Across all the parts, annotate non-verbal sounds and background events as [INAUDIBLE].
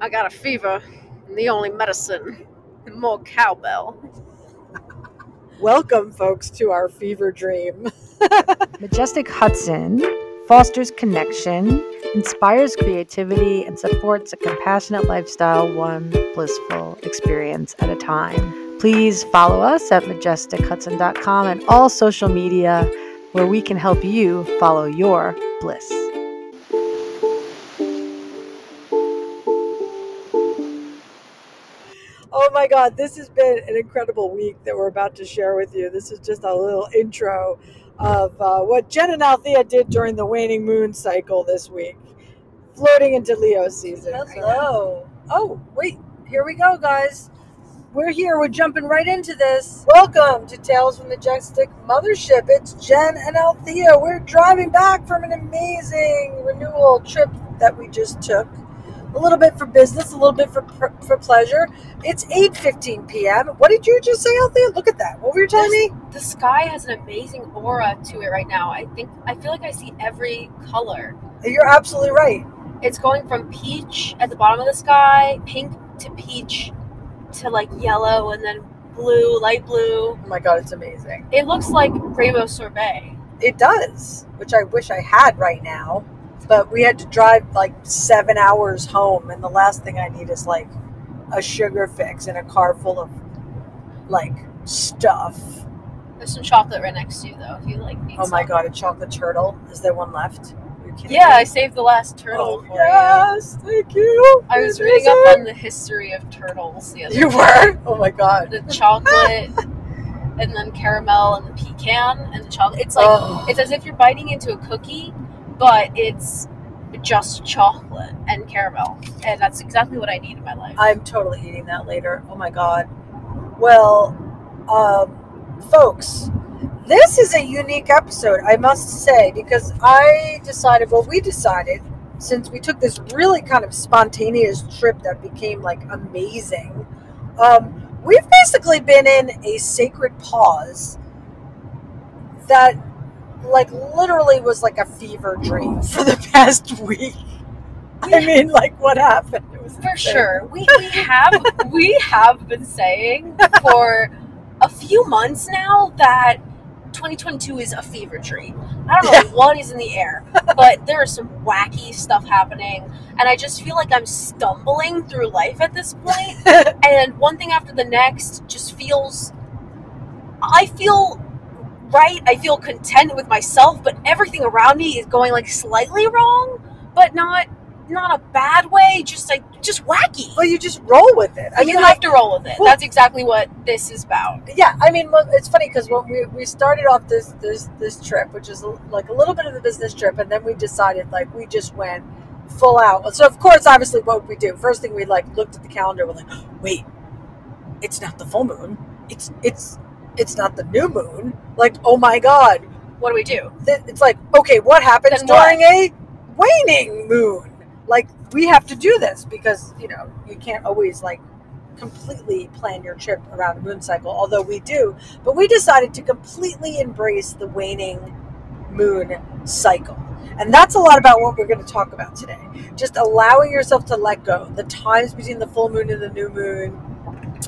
I got a fever, and the only medicine, more cowbell. Welcome, folks, to our fever dream. [LAUGHS] Majestic Hudson fosters connection, inspires creativity, and supports a compassionate lifestyle, one blissful experience at a time. Please follow us at majestichudson.com and all social media where we can help you follow your bliss. My God, this has been an incredible week that we're about to share with you. This is just a little intro of uh, what Jen and Althea did during the waning moon cycle this week, floating into Leo season. Hello. Oh, wait. Here we go, guys. We're here. We're jumping right into this. Welcome to Tales from the Majestic Mothership. It's Jen and Althea. We're driving back from an amazing renewal trip that we just took. A little bit for business, a little bit for for pleasure. It's 8:15 p.m. What did you just say, Althea? Look at that. What were you telling me? The sky has an amazing aura to it right now. I think I feel like I see every color. You're absolutely right. It's going from peach at the bottom of the sky, pink to peach to like yellow and then blue, light blue. Oh my god, it's amazing. It looks like rainbow sorbet. It does, which I wish I had right now. But we had to drive like seven hours home, and the last thing I need is like a sugar fix in a car full of like stuff. There's some chocolate right next to you though, if you like Oh my some. god, a chocolate turtle. Is there one left? Are you kidding Yeah, me? I saved the last turtle Oh, for yes, thank you. you. I was reading up it? on the history of turtles the other You day. were? Oh my god. The chocolate [LAUGHS] and then caramel and the pecan and the chocolate. It's like Oh. it's as if you're biting into a cookie, but it's just chocolate and caramel. And that's exactly what I need in my life. I'm totally eating that later. Oh my god. Well, um, folks, this is a unique episode, I must say, because I decided, well, we decided, since we took this really kind of spontaneous trip that became like amazing, um, we've basically been in a sacred pause that like literally was like a fever dream for the past [LAUGHS] week. I mean, like what happened? It was for sure. We, we have we have been saying for a few months now that 2022 is a fever dream. I don't know what is in the air, but there is some wacky stuff happening, and I just feel like I'm stumbling through life at this point. [LAUGHS] and one thing after the next just feels. I feel right. I feel content with myself, but everything around me is going like slightly wrong, but not not a bad way. Just like just wacky. Well, you just roll with it. I I mean, you like, to roll with it. well- That's exactly what this is about. yeah. I mean, well, it's funny because when we, we started off this this this trip, which is like a little bit of a business trip, and then we decided like we just went full out. So of course, obviously, what we do first thing we like looked at the calendar. We're like, wait, it's not the full moon. It's it's it's not the new moon. Like, oh my god, What do we do? Th- it's like okay, what happens Then what? during a waning moon? Like we have to do this because you know you can't always like completely plan your trip around a moon cycle, although we do. But we decided to completely embrace the waning moon cycle. And that's a lot about what we're going to talk about today. Just allowing yourself to let go, the times between the full moon and the new moon,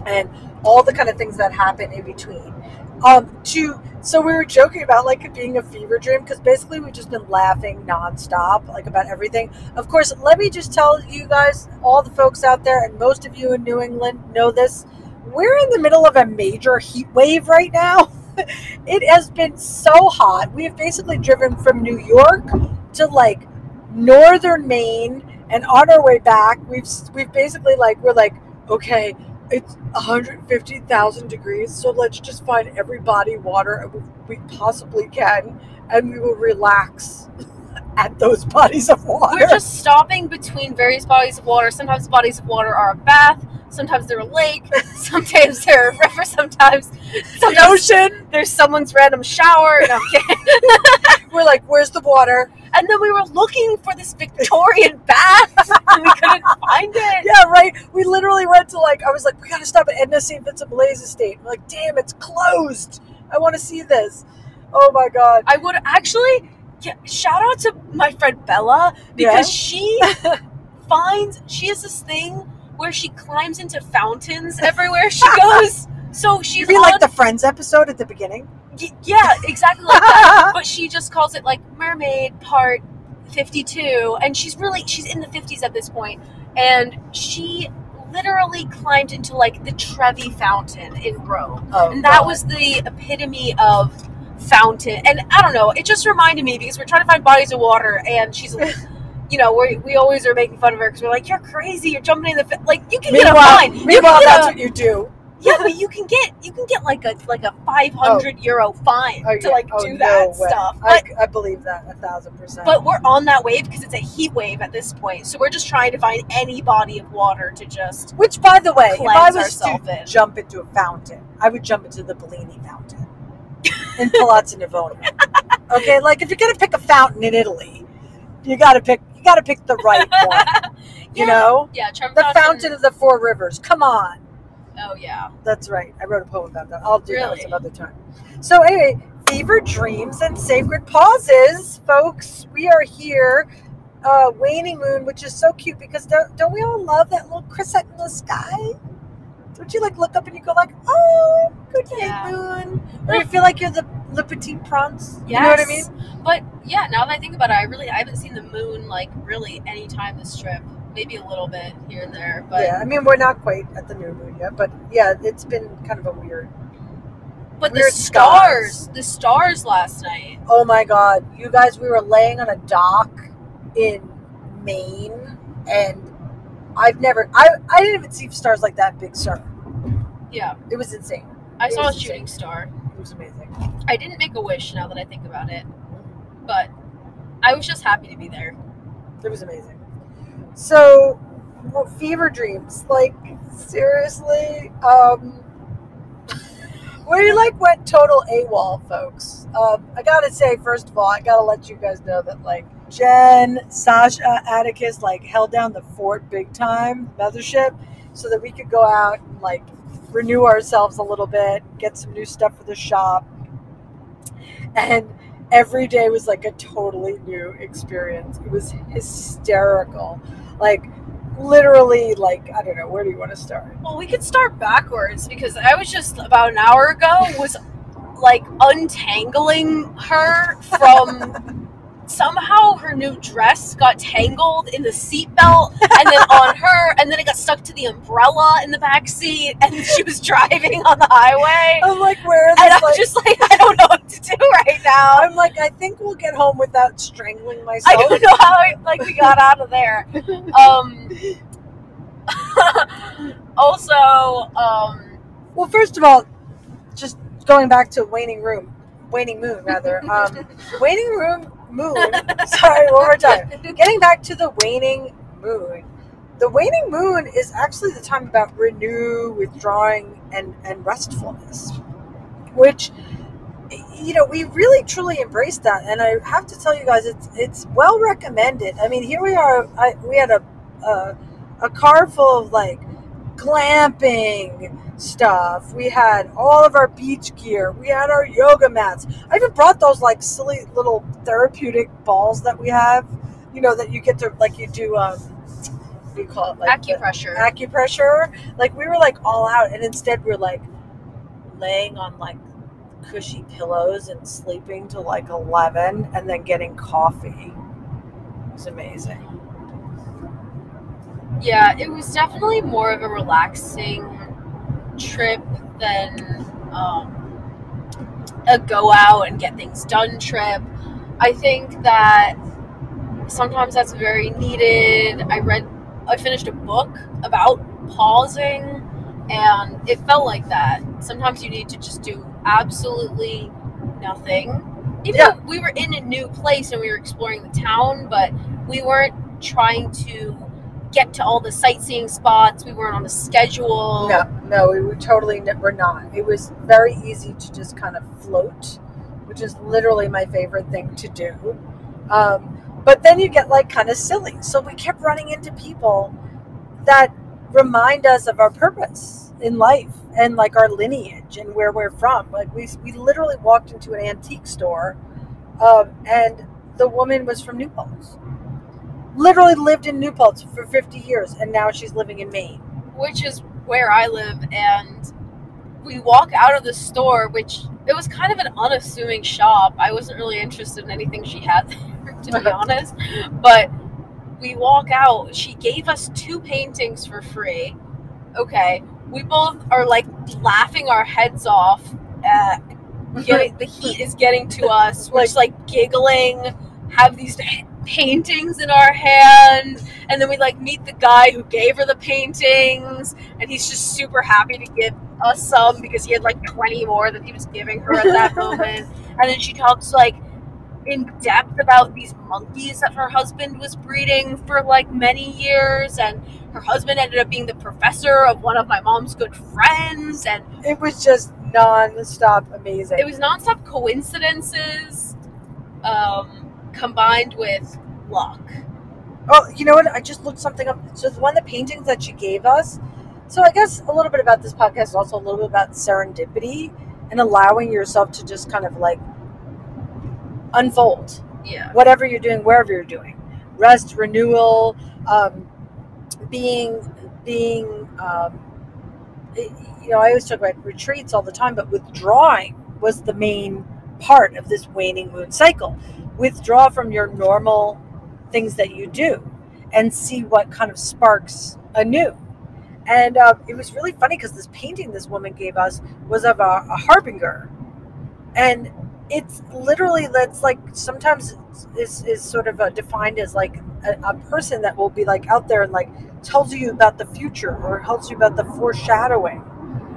and all the kind of things that happen in between. Um, to so we were joking about like it being a fever dream because basically we've just been laughing nonstop, like about everything. Of course, let me just tell you guys, all the folks out there, and most of you in New England know this. We're in the middle of a major heat wave right now. [LAUGHS] it has been so hot. We have basically driven from New York to like northern Maine, and on our way back, we've we've basically like we're like okay, it's 150,000 degrees, so let's just find every body water we possibly can, and we will relax [LAUGHS] at those bodies of water. We're just stopping between various bodies of water. Sometimes bodies of water are a bath. Sometimes they're a lake. [LAUGHS] Sometimes they're a river. Sometimes, the ocean. there's someone's random shower. No, [LAUGHS] We're like, where's the water? And then we were looking for this Victorian bath, and we couldn't find it. Yeah, right. We literally to like, I was like, we gotta stop at Edna St. Vincent Millay's Estate. We're like, damn, it's closed. I want to see this. Oh my god. I would actually yeah, shout out to my friend Bella because she [LAUGHS] finds she has this thing where she climbs into fountains everywhere she [LAUGHS] goes. So she's on, like the Friends episode at the beginning? y- yeah, exactly like that. [LAUGHS] But she just calls it like Mermaid Part 52, and she's really she's in the 50s at this point, and she literally climbed into like the Trevi Fountain in Rome, Oh, and that God. was the epitome of fountain. And I don't know, it just reminded me because we're trying to find bodies of water, and she's. [LAUGHS] You know, we we always are making fun of her because we're like, "You're crazy! You're jumping in the fa-. like you can get a Meanwhile, fine. You meanwhile that's a- what you do. Yeah, but you can get you can get like a like a five hundred oh. euro fine Oh, to yeah. like Oh, do no that way. stuff. I, But I believe that a thousand percent. but we're on that wave because it's a heat wave at this point. So we're just trying to find any body of water to just Which, by the way, if I was to in. jump into a fountain, I would jump into the Bernini fountain in Palazzo Navona. [LAUGHS] Okay, like if you're gonna pick a fountain in Italy, you gotta pick you gotta pick the right one. [LAUGHS] You Yeah. know, yeah, Trump the fountain of the four rivers. Come on, Oh yeah, that's right. I wrote a poem about that. I'll do that Really? some other time. So anyway, fever dreams and sacred pauses, folks. We are here. Uh, waning moon, which is so cute because don't, don't we all love that little crescent in the sky? Don't you like look up and you go like, oh, good day, Yeah. moon, or you feel like you're the Le Petit Prince? You know what I mean? But yeah, now that I think about it, I really I haven't seen the moon like really any time this trip. Maybe a little bit here and there, but yeah, I mean we're not quite at the new moon yet, but yeah, it's been kind of a weird. but the stars, skies. the stars last night. Oh my god, you guys, we were laying on a dock in Maine, and I've never, I, I didn't even see stars like that big sur. Yeah, It was insane. I It saw a shooting star. It was amazing. I didn't make a wish now that I think about it, mm-hmm. but I was just happy to be there. It was amazing. So, well, fever dreams, like seriously, um, we like went total AWOL, folks. Um, I gotta say, first of all, I gotta let you guys know that like Jen, Sasha, Atticus, like held down the fort big time, mothership, so that we could go out and like renew ourselves a little bit, get some new stuff for the shop, and every day was like a totally new experience. It was hysterical. Like literally like I don't know, where do you want to start? Well, we could start backwards because I was just about an hour ago was like untangling her from her new dress got tangled in the seatbelt and then on [LAUGHS] her and then it got stuck to the umbrella in the back seat and [LAUGHS] she was driving on the highway. I'm like, where is And? I'm like, just like, I don't know what to do right now. I'm like, I think we'll get home without strangling myself. I don't know how I, like we got out of there. [LAUGHS] Um also, um Well, first of all, just going back to waning room, waning moon rather. Um, waning room moon. [LAUGHS] Sorry, one more time. Getting back to the waning moon. The waning moon is actually the time about renew, withdrawing, and and restfulness, which you know we really truly embrace that. And I have to tell you guys, it's it's well recommended. I mean, here we are. I, we had a, a a car full of like glamping stuff. We had all of our beach gear. We had our yoga mats. I even brought those like silly little therapeutic balls that we have. You know that you get to like you do um what do you call it like acupressure. acupressure. Like we were like all out, and instead we're like laying on like cushy pillows and sleeping till like eleven, and then getting coffee. It was amazing. Yeah, it was definitely more of a relaxing trip than um, a go out and get things done trip. I think that sometimes that's very needed. I read, I finished a book about pausing, and it felt like that. Sometimes you need to just do absolutely nothing. Even Yeah. though we were in a new place and we were exploring the town, but we weren't trying to get to all the sightseeing spots. We weren't on a schedule. No, no, we were totally were not. It was very easy to just kind of float, which is literally my favorite thing to do. Um, but then you get like kind of silly. So we kept running into people that remind us of our purpose in life and like our lineage and where we're from. Like we we literally walked into an antique store, um, and the woman was from New Paltz. Literally lived in New Paltz for 50 years, and now she's living in Maine. which is where I live, and we walk out of the store, which it was kind of an unassuming shop. I wasn't really interested in anything she had [LAUGHS] there, to be [LAUGHS] honest. But we walk out. She gave us two paintings for free. Okay, we both are like laughing our heads off. Uh, [LAUGHS] getting, the heat is getting to us. We're just like giggling, have these paintings in our hand, and then we like meet the guy who gave her the paintings, and he's just super happy to give us some because he had like 20 more that he was giving her at that [LAUGHS] moment. And then she talks like in depth about these monkeys that her husband was breeding for like many years, and her husband ended up being the professor of one of my mom's good friends, and It was just non-stop amazing. it was nonstop coincidences um, combined with luck. Oh, you know what? I just looked something up. So one of the paintings that she gave us. So I guess a little bit about this podcast is also a little bit about serendipity and allowing yourself to just kind of like unfold Yeah. whatever you're doing, wherever you're doing. Rest, renewal, um, being, being. Um, you know, I always talk about retreats all the time, but withdrawing was the main part of this waning moon cycle. Withdraw from your normal things that you do and see what kind of sparks anew. And uh, it was really funny because this painting this woman gave us was of a, a harbinger. And it's literally that's like sometimes is is sort of uh defined as like a, a person that will be like out there and like tells you about the future or tells you about the foreshadowing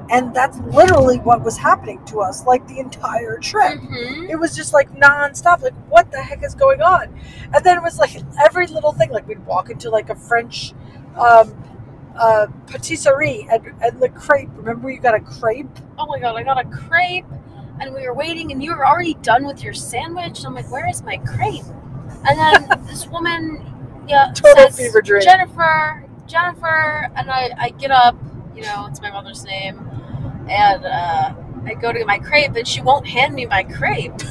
and that's literally what was happening to us like the entire trip Mhm. it was just like nonstop like what the heck is going on and then it was like every little thing like we'd walk into like a french um uh patisserie and, and the crepe remember you got a crepe Oh my god, I got a crepe and we were waiting and you were already done with your sandwich. And I'm like, where is my crepe? And then [LAUGHS] this woman yeah Total says, fever dream. Jennifer, Jennifer and I, I get up, you know, it's my mother's name, and uh, I go to get my crepe and she won't hand me my crepe. [LAUGHS]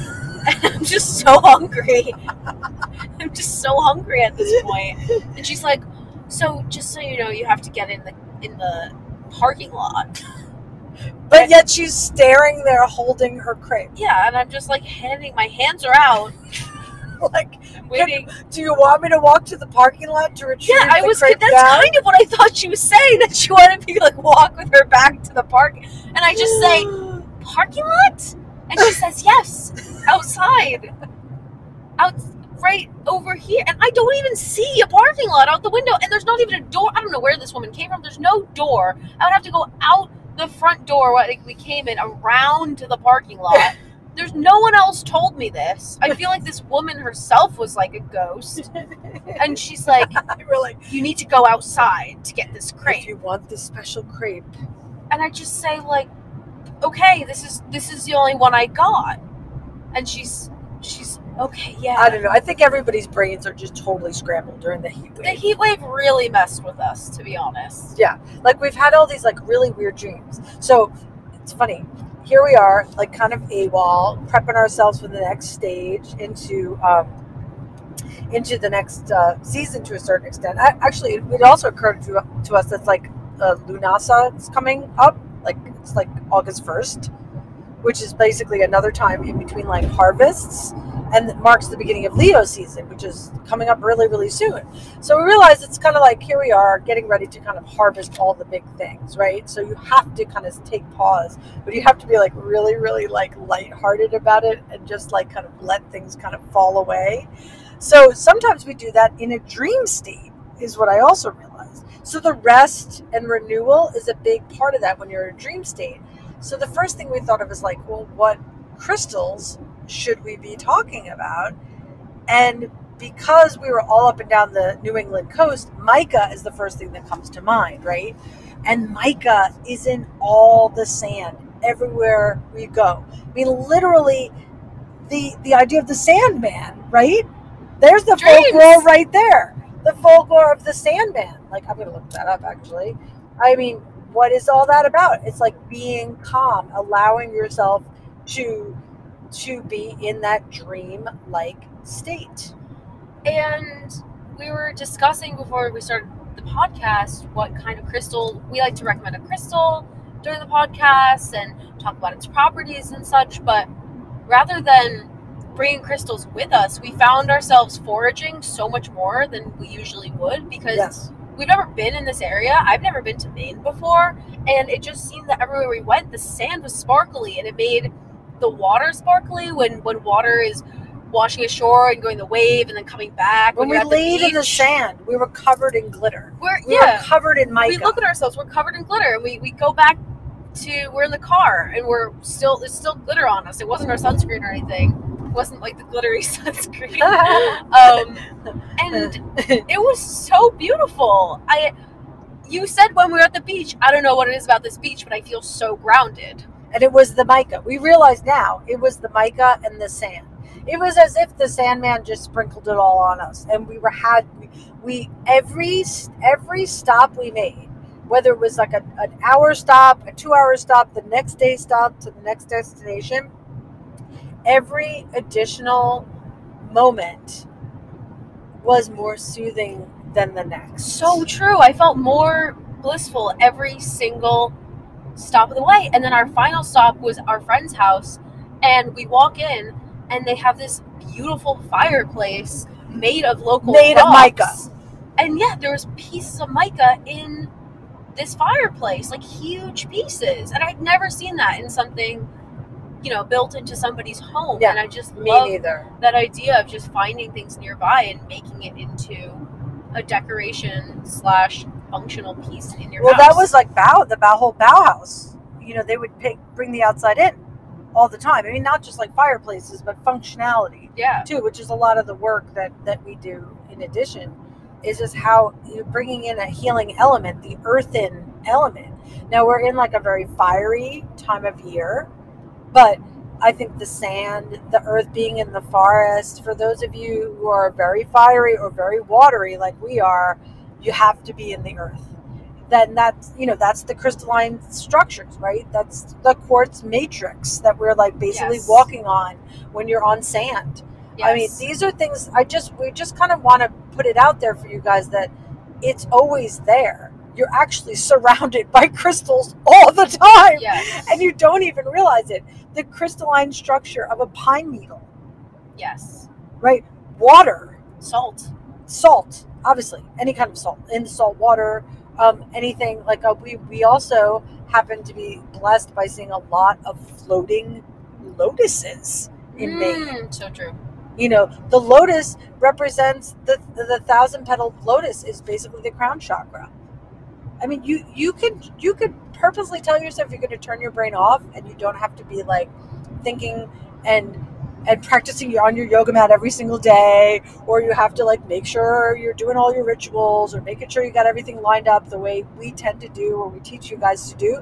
And I'm just so hungry. [LAUGHS] I'm just so hungry at this point. And she's like, So just so you know, you have to get in the in the parking lot. [LAUGHS] but yet she's staring there holding her crepe Yeah, and I'm just like handing my hands are out, [LAUGHS] like waiting. do you want me to walk to the parking lot to retrieve Yeah, I was. That's down? kind of what I thought she was saying. [LAUGHS] That she wanted me to like walk with her back to the park, and I just say [GASPS] parking lot, and she says [LAUGHS] yes, outside, out right over here, and I don't even see a parking lot out the window, and there's not even a door. I don't know where this woman came from. There's no door. I would have to go out the front door. Like, we came in around to the parking lot. There's no one else told me this. I feel like this woman herself was like a ghost, and [LAUGHS] she's like, [LAUGHS] We're like, "You need to go outside to get this if crepe." you want this special crepe, and I just say like, okay, this is this is the only one I got, and she's she's okay, yeah. I don't know. I think everybody's brains are just totally scrambled during the heat wave. the heat wave really messed with us, to be honest. Yeah. Like we've had all these like really weird dreams. So it's funny. Here we are, like kind of AWOL, prepping ourselves for the next stage into um, into the next uh, season to a certain extent. I, actually, it, also occurred to, to us that's like uh, Lunasa is coming up. Like it's like August first, which is basically another time in between like harvests, and marks the beginning of Leo season, which is coming up really really soon. So we realize it's kind of like here we are getting ready to kind of harvest all the big things, right? So you have to kind of take pause, but you have to be like really, really like lighthearted about it and just like kind of let things kind of fall away. So sometimes we do that in a dream state, is what I also realized. So the rest and renewal is a big part of that when you're in a dream state. So the first thing we thought of is like, well, what crystals should we be talking about? And because we were all up and down the New England coast, mica is the first thing that comes to mind, right? And mica is in all the sand everywhere we go. I mean, literally, the the idea of the Sandman, right? There's the Dreams. folklore right there. The folklore of the Sandman. Like, I'm gonna look that up actually. I mean, what is all that about? It's like being calm, allowing yourself to to be in that dream like state. And we were discussing before we started the podcast what kind of crystal we like to recommend a crystal during the podcast and talk about its properties and such. But rather than bringing crystals with us, we found ourselves foraging so much more than we usually would because Yes. we've never been in this area. I've never been to Maine before, and it just seemed that everywhere we went, the sand was sparkly, and it made the water sparkly when when water is washing ashore and going the wave and then coming back. When we you're the laid in the sand, we were covered in glitter. we're We yeah. were covered in mica. We look at ourselves. We're covered in glitter, and we, we go back to we're in the car, and we're still there's still glitter on us. It wasn't our sunscreen or anything. It wasn't like the glittery [LAUGHS] sunscreen. [LAUGHS] um, and it was so beautiful. I, you said when we were at the beach, I don't know what it is about this beach, but I feel so grounded. And it was the mica. We realize now it was the mica and the sand. It was as if the Sandman just sprinkled it all on us, and we were had we, we every every stop we made, whether it was like a, an hour stop, a two hour stop, the next day stop to the next destination, every additional moment was more soothing than the next. So true. I felt more blissful every single stop of the way. And then our final stop was our friend's house, and we walk in, and they have this beautiful fireplace made of local Made of mica. And yeah, there was pieces of mica in this fireplace, like huge pieces, and I'd never seen that in something, you know, built into somebody's home. Yeah, and I just me love neither. that idea of just finding things nearby and making it into a decoration slash functional piece in your Well, house. that was like Bow, the Bow whole Bauhaus. You know, they would pick, bring the outside in all the time. I mean, not just like fireplaces, but functionality yeah, too, which is a lot of the work that that we do. In addition, is just how you're bringing in a healing element, the earthen element. Now we're in like a very fiery time of year, but I think the sand, the earth being in the forest, for those of you who are very fiery or very watery like we are, you have to be in the earth. Then that's you know that's the crystalline structures, right? That's the quartz matrix that we're like basically Yes. walking on when you're on sand. I mean, these are things I just we just kind of want to put it out there for you guys that it's always there. You're actually surrounded [LAUGHS] by crystals all the time, yes, and you don't even realize it. The crystalline structure of a pine needle, yes, right? Water, salt. Salt, obviously, any kind of salt in salt water, um, anything like uh, we we also happen to be blessed by seeing a lot of floating lotuses in Maine. Mm, so true. you know the lotus represents the the thousand petal lotus is basically the crown chakra i mean you you can you could purposely tell yourself you're going to turn your brain off and you don't have to be like thinking and and practicing on your yoga mat every single day or you have to like make sure you're doing all your rituals or making sure you got everything lined up the way we tend to do or we teach you guys to do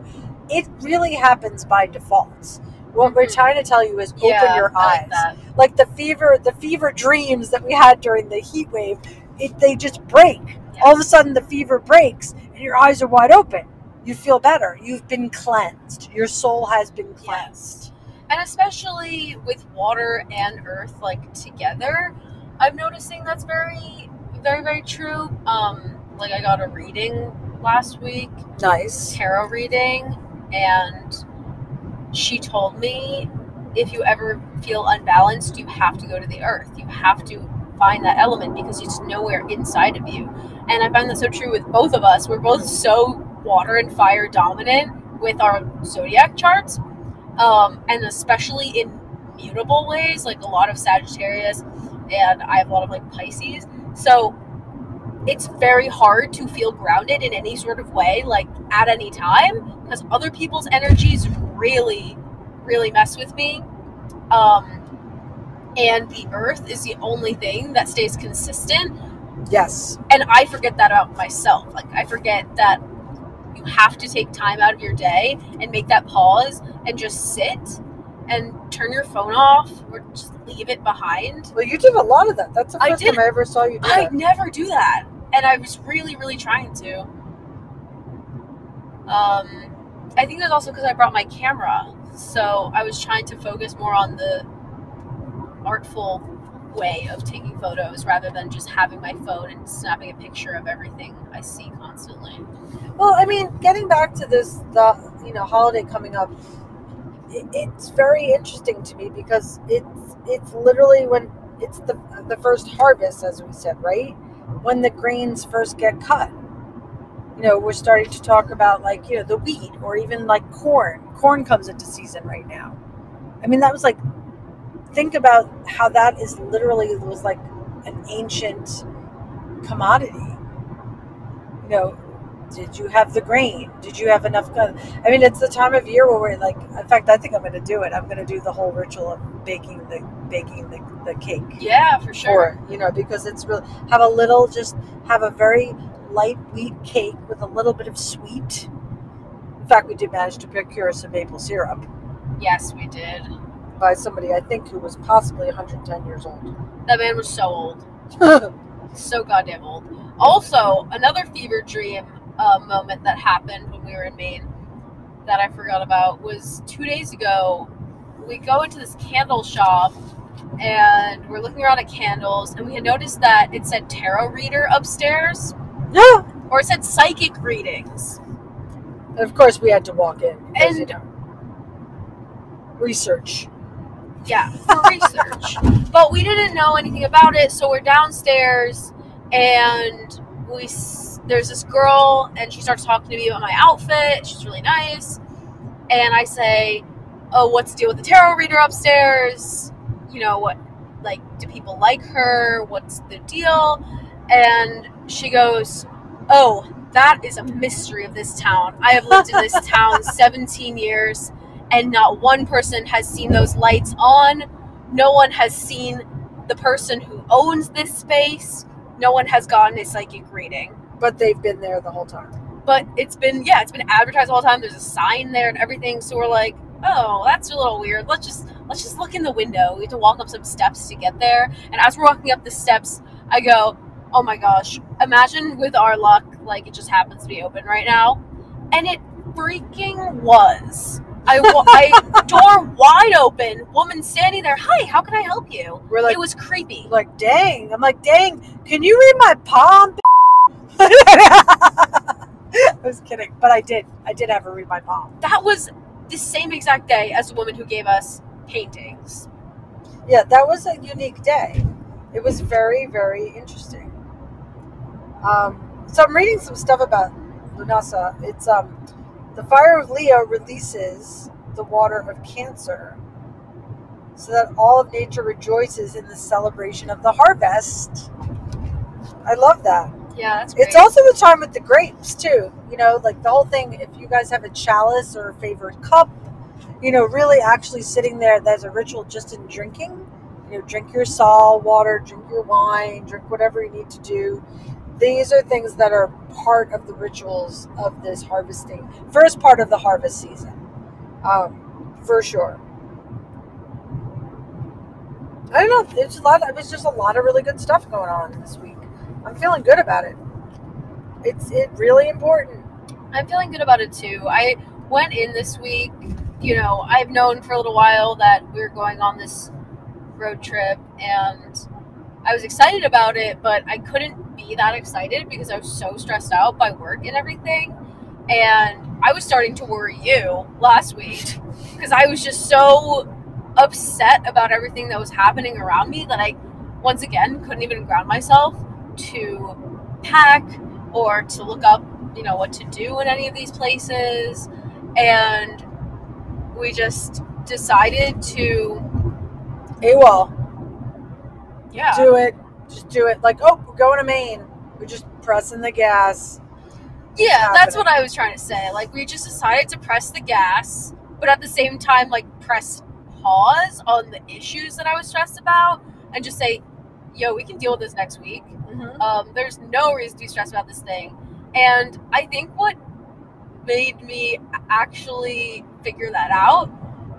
it really happens by default what we're Mhm. trying to tell you is open yeah, your I like eyes. like the fever the fever dreams that we had during the heat wave it, they just break. All of a sudden the fever breaks and your eyes are wide open. You feel better. You've been cleansed. Your soul has been cleansed and especially with water and earth like together i'm noticing that's very very very true. Um like i got a reading last week nice. tarot reading and she told me if you ever feel unbalanced you have to go to the earth. You have to find that element because it's nowhere inside of you. And i find that so true with both of us. We're both so water and fire dominant with our zodiac charts um, and especially in mutable ways like a lot of sagittarius and i have a lot of like pisces. So it's very hard to feel grounded in any sort of way like at any time because other people's energies really really mess with me. Um and the earth is the only thing that stays consistent. Yes. And i forget that about myself. Like i forget that you have to take time out of your day and make that pause and just sit and turn your phone off or just leave it behind well you did a lot of that that's the first did. time i ever saw you do that. I that never do that, and I was really, really trying to. Um, I think it was also because I brought my camera, so I was trying to focus more on the artful way of taking photos rather than just having my phone and snapping a picture of everything I see constantly. Well, I mean, getting back to this, the you know holiday coming up, it, it's very interesting to me because it's it's literally when it's the the first harvest, as we said, right? When the grains first get cut. You know, we're starting to talk about like you know the wheat or even like corn. Corn comes into season right now. I mean, that was like think about how that is literally was like an ancient commodity. You know, did you have the grain? Did you have enough? I mean, it's the time of year where we're like. In fact, I think I'm going to do it. I'm going to do the whole ritual of baking the baking the, the cake. Yeah, for sure. For, you know, because it's really have a little, just have a very light wheat cake with a little bit of sweet. In fact, we did manage to procure some maple syrup Yes, we did. By somebody I think who was possibly 110 years old. That man was so old. [LAUGHS] so goddamn old. Also, another fever dream uh, moment that happened when we were in Maine that I forgot about was two days ago. We go into this candle shop and we're looking around at candles, and we had noticed that it said tarot reader upstairs, yeah. or it said psychic readings. And of course, we had to walk in. And- research. Yeah, for research. but we didn't know anything about it, so we're downstairs and we there's this girl and she starts talking to me about my outfit. She's really nice. And I say, "Oh, what's the deal with the tarot reader upstairs? You know, what like do people like her? What's the deal?" And she goes, "Oh, that is a mystery of this town. I have lived in this town [LAUGHS] 17 years and not one person has seen those lights on. No one has seen the person who owns this space. No one has gotten a psychic reading. But they've been there the whole time. But it's been yeah, it's been advertised all the time. There's a sign there and everything. So we're like, oh, that's a little weird. Let's just let's just look in the window. We have to walk up some steps to get there. And as we're walking up the steps, I go, oh my gosh, imagine with our luck, like it just happens to be open right now, and it freaking was. I, I door wide open, woman standing there. Hi, how can I help you? We're like, it was creepy. like, dang. I'm like, dang. Can you read my palm? [LAUGHS] I was kidding, but I did. I did have her read my palm. That was the same exact day as the woman who gave us paintings. Yeah, that was a unique day. It was very, very interesting. Um, so I'm reading some stuff about Lunasa. It's um, the fire of Leo releases the water of Cancer, so that all of nature rejoices in the celebration of the harvest. I love that. Yeah, that's great. It's also the time with the grapes too. You know, like the whole thing. If you guys have a chalice or a favorite cup, you know, really actually sitting there. There's a ritual just in drinking. You know, drink your salt water, drink your wine, drink whatever you need to do. These are things that are part of the rituals of this harvesting, first part of the harvest season, um, for sure. I don't know. it's a lot. It was just a lot of really good stuff going on this week. I'm feeling good about it. It's it really important. I'm feeling good about it too. I went in this week. You know, I've known for a little while that we are going on this road trip, and I was excited about it, but I couldn't be that excited because I was so stressed out by work and everything. And I was starting to worry you last week [LAUGHS] because I was just so upset about everything that was happening around me that I, once again, couldn't even ground myself to pack or to look up, you know, what to do in any of these places. And we just decided to, AWOL, yeah, do it. Just do it. Like, oh, we're going to Maine. We're just pressing the gas. yeah, that's what I was trying to say. Like, we just decided to press the gas, but at the same time, like, press pause on the issues that I was stressed about and just say, yo, we can deal with this next week. Mm-hmm. Um, there's no reason to be stressed about this thing. And I think what made me actually figure that out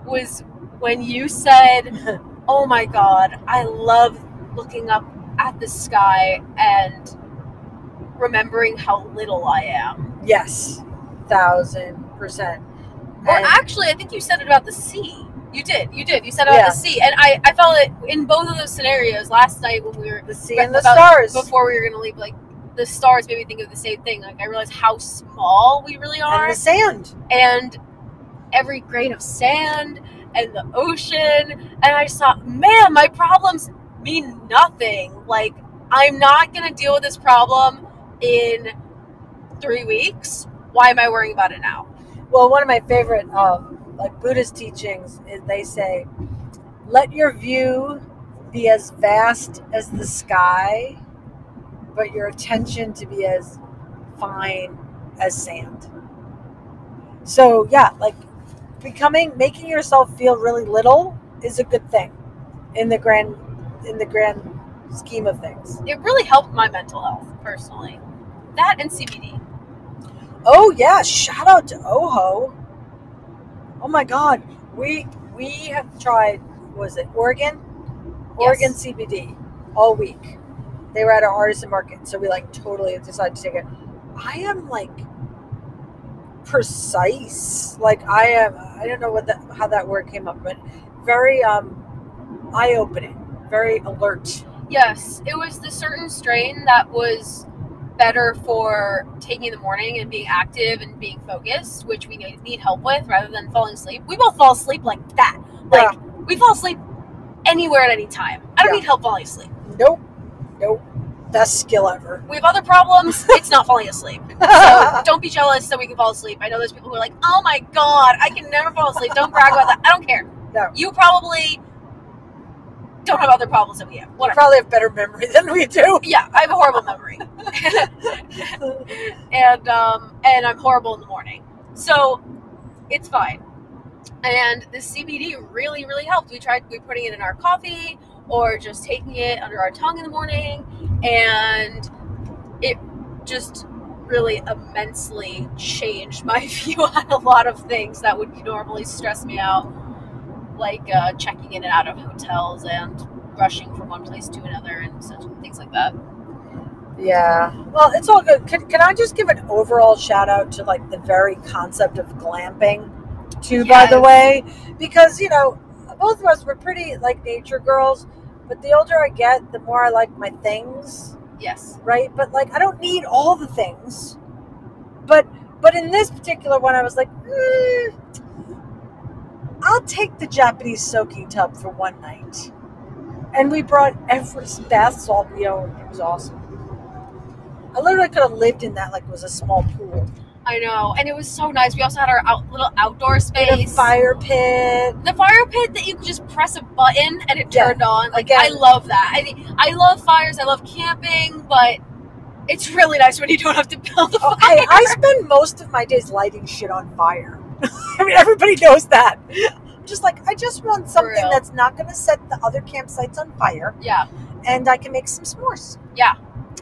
was when you said, [LAUGHS] Oh my God, I love looking up at the sky and remembering how little I am. Yes, thousand percent. Or And- actually, I think you said it about the sea. You did, you did. You said about Yeah. the sea, and I, I felt it in both of those scenarios last night when we were The sea and the stars. before we were gonna leave. Like the stars made me think of the same thing. Like I realized how small we really are, and the sand. and every grain of sand and the ocean, and I just thought, man, my problems mean nothing. Like I'm not gonna deal with this problem in three weeks. Why am I worrying about it now? Well, one of my favorite um, like Buddhist teachings is they say, "Let your view be as vast as the sky, but your attention to be as fine as sand." So yeah, like becoming making yourself feel really little is a good thing in the grand in the grand scheme of things. It really helped my mental health personally. That and CBD. Oh yeah, shout out to Oho. Oh my god. We we have tried was it Oregon? Oregon Yes. CBD all week. They were at our artisan market, so we like totally decided to take it. I am like precise. Like I am I don't know what that how that word came up, but very um eye opening, very alert. Yes, it was the certain strain that was better for taking in the morning and being active and being focused, which we need, need help with rather than falling asleep. We both fall asleep like that. Like we fall asleep anywhere at any time. I don't Yeah. need help falling asleep. Nope. Nope. Best skill ever. We have other problems. [LAUGHS] it's not falling asleep. So don't be jealous that we can fall asleep. I know there's people who are like, "Oh my god, I can never fall asleep." Don't brag about that. I don't care. No. You probably don't have other problems than we have. We Whatever. probably have better memory than we do. Yeah, I have a horrible memory. [LAUGHS] and um, and I'm horrible in the morning. So it's fine. And the CBD really, really helped. We tried we putting it in our coffee or just taking it under our tongue in the morning, and it just really immensely changed my [LAUGHS] view on a lot of things that would normally stress me out, like uh, checking in and out of hotels and rushing from one place to another and such things like that. Yeah. Well, it's all good. Can, can I just give an overall shout out to like the very concept of glamping, too, by the way? Because, you know, both of us were pretty like nature girls, but the older I get, the more I like my things, Yes. right? But like, I don't need all the things. But, but in this particular one, I was like, mm, I'll take the Japanese soaking tub for one night. And we brought Everest bath salt we owned. It was awesome. I literally could have lived in that like it was a small pool. I know, and it was so nice. We also had our out, little outdoor space. fire pit. The fire pit that you could just press a button and it Yeah. turned on. Like Again- I love that. I I love fires. I love camping, but it's really nice when you don't have to [LAUGHS] build a oh, fire. Okay, I spend most of my days lighting shit on fire. [LAUGHS] I mean, everybody knows that. I'm just like, I just want something real. that's not going to set the other campsites on fire, yeah, and I can make some s'mores. Yeah.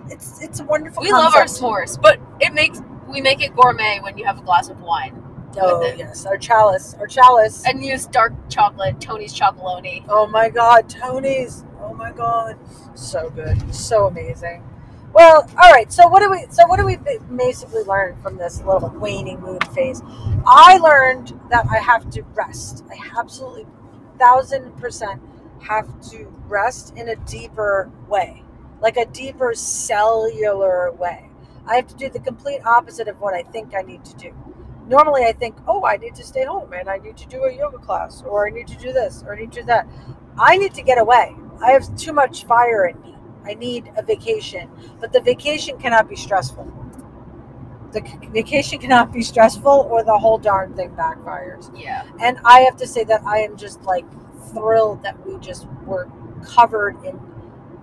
it's it's a wonderful. we love our concept. s'mores, but it makes we make it gourmet when you have a glass of wine Oh yes, our chalice, our chalice. and use dark chocolate, Tony's chocolonely. Oh my God, Tony's. Oh my God, so good, so amazing. Well, all right. So what do we? So what do we basically learn from this little waning moon phase? I learned that I have to rest. I absolutely, thousand percent, have to rest in a deeper way, like a deeper cellular way. I have to do the complete opposite of what I think I need to do. Normally, I think, oh, I need to stay home and I need to do a yoga class, or I need to do this, or I need to do that. I need to get away. I have too much fire in me. I need a vacation, but the vacation cannot be stressful. The vacation cannot be stressful, or the whole darn thing backfires. Yeah, And I have to say that I am just like thrilled that we just were covered in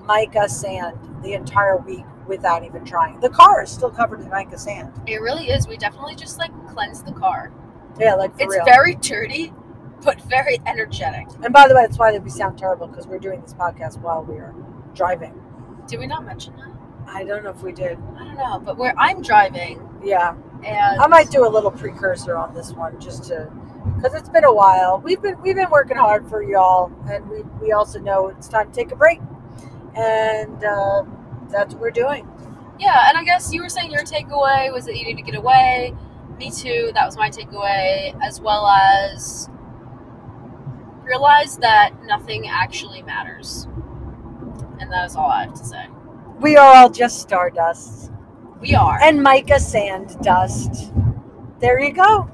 mica sand the entire week without even trying. The car is still covered in mica sand. it really is. We definitely just like cleanse the car. Yeah, like It's real. very dirty, but very energetic. and by the way, that's why we sound terrible because we're doing this podcast while we are driving. Did we not mention that? I don't know if we did. I don't know, but where I'm driving Yeah, and I might do a little precursor on this one just to because it's been a while. We've been we've been working hard for y'all, and we we also know it's time to take a break, and uh, that's what we're doing. Yeah, and I guess you were saying your takeaway was that you need to get away. Me too. That was my takeaway, as well as realize that nothing actually matters. And that is all I have to say. We are all just stardust We are. and mica sand dust. There you go.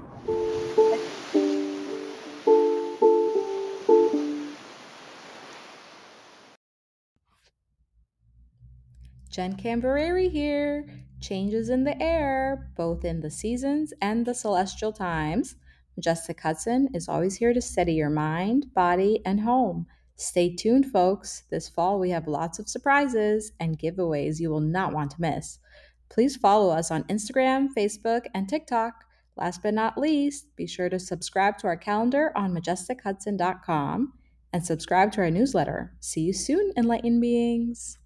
Jen Camberary here. Changes in the air, both in the seasons and the celestial times. Majestic Hudson is always here to steady your mind, body, and home. Stay tuned, folks. This fall we have lots of surprises and giveaways you will not want to miss. Please follow us on Instagram, Facebook, and TikTok. Last but not least, be sure to subscribe to our calendar on majestichudson.com and subscribe to our newsletter. See you soon, enlightened beings.